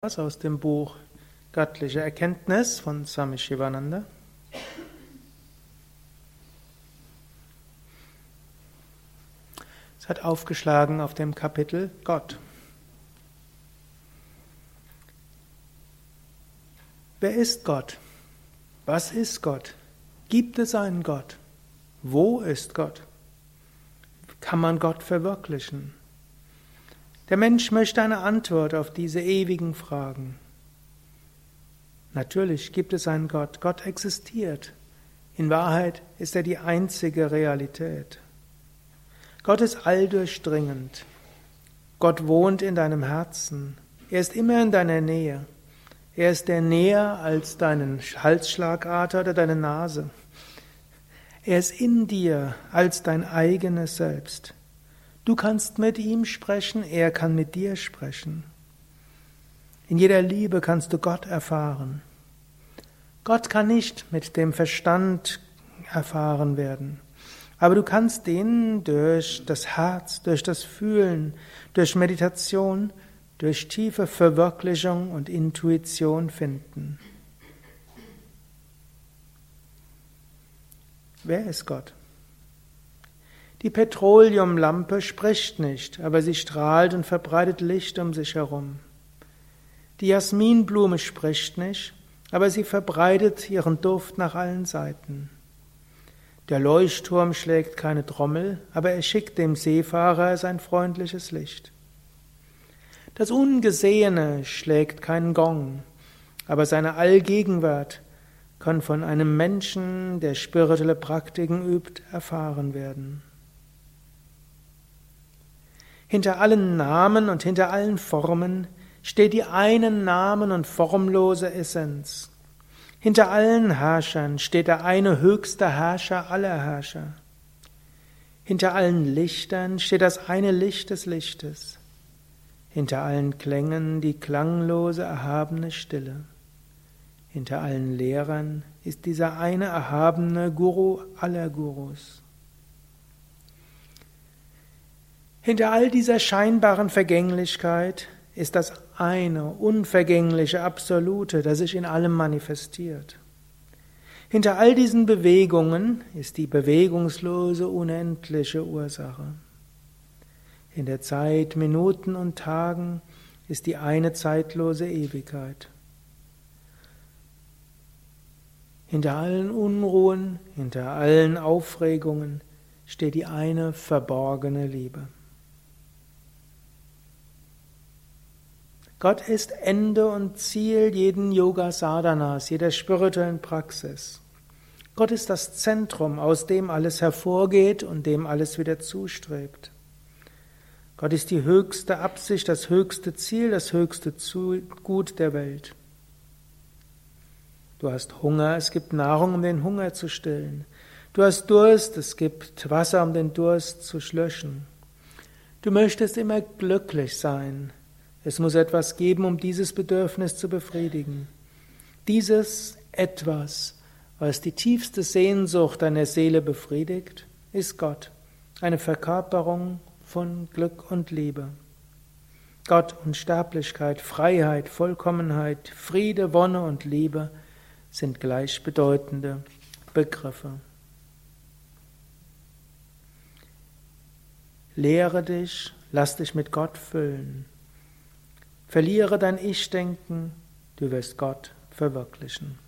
aus dem Buch Göttliche Erkenntnis von Swami Shivananda. Es hat aufgeschlagen auf dem Kapitel Gott. Wer ist Gott? Was ist Gott? Gibt es einen Gott? Wo ist Gott? Kann man Gott verwirklichen? Der Mensch möchte eine Antwort auf diese ewigen Fragen. Natürlich gibt es einen Gott. Gott existiert. In Wahrheit ist er die einzige Realität. Gott ist alldurchdringend. Gott wohnt in deinem Herzen. Er ist immer in deiner Nähe. Er ist der näher als deinen Halsschlagader oder deine Nase. Er ist in dir als dein eigenes Selbst. Du kannst mit ihm sprechen, er kann mit dir sprechen. In jeder Liebe kannst du Gott erfahren. Gott kann nicht mit dem Verstand erfahren werden, aber du kannst ihn durch das Herz, durch das Fühlen, durch Meditation, durch tiefe Verwirklichung und Intuition finden. Wer ist Gott? Die Petroleumlampe spricht nicht, aber sie strahlt und verbreitet Licht um sich herum. Die Jasminblume spricht nicht, aber sie verbreitet ihren Duft nach allen Seiten. Der Leuchtturm schlägt keine Trommel, aber er schickt dem Seefahrer sein freundliches Licht. Das Ungesehene schlägt keinen Gong, aber seine Allgegenwart kann von einem Menschen, der spirituelle Praktiken übt, erfahren werden. Hinter allen Namen und hinter allen Formen steht die einen Namen und formlose Essenz. Hinter allen Herrschern steht der eine höchste Herrscher aller Herrscher. Hinter allen Lichtern steht das eine Licht des Lichtes. Hinter allen Klängen die klanglose, erhabene Stille. Hinter allen Lehrern ist dieser eine erhabene Guru aller Gurus. Hinter all dieser scheinbaren Vergänglichkeit ist das eine unvergängliche Absolute, das sich in allem manifestiert. Hinter all diesen Bewegungen ist die bewegungslose, unendliche Ursache. In der Zeit, Minuten und Tagen ist die eine zeitlose Ewigkeit. Hinter allen Unruhen, hinter allen Aufregungen steht die eine verborgene Liebe. Gott ist Ende und Ziel jeden Yoga Sadhanas, jeder spirituellen Praxis. Gott ist das Zentrum, aus dem alles hervorgeht und dem alles wieder zustrebt. Gott ist die höchste Absicht, das höchste Ziel, das höchste Gut der Welt. Du hast Hunger, es gibt Nahrung, um den Hunger zu stillen. Du hast Durst, es gibt Wasser, um den Durst zu löschen. Du möchtest immer glücklich sein. Es muss etwas geben, um dieses Bedürfnis zu befriedigen. Dieses etwas, was die tiefste Sehnsucht deiner Seele befriedigt, ist Gott, eine Verkörperung von Glück und Liebe. Gott und Sterblichkeit, Freiheit, Vollkommenheit, Friede, Wonne und Liebe sind gleichbedeutende Begriffe. Lehre dich, lass dich mit Gott füllen. Verliere dein Ich-Denken, du wirst Gott verwirklichen.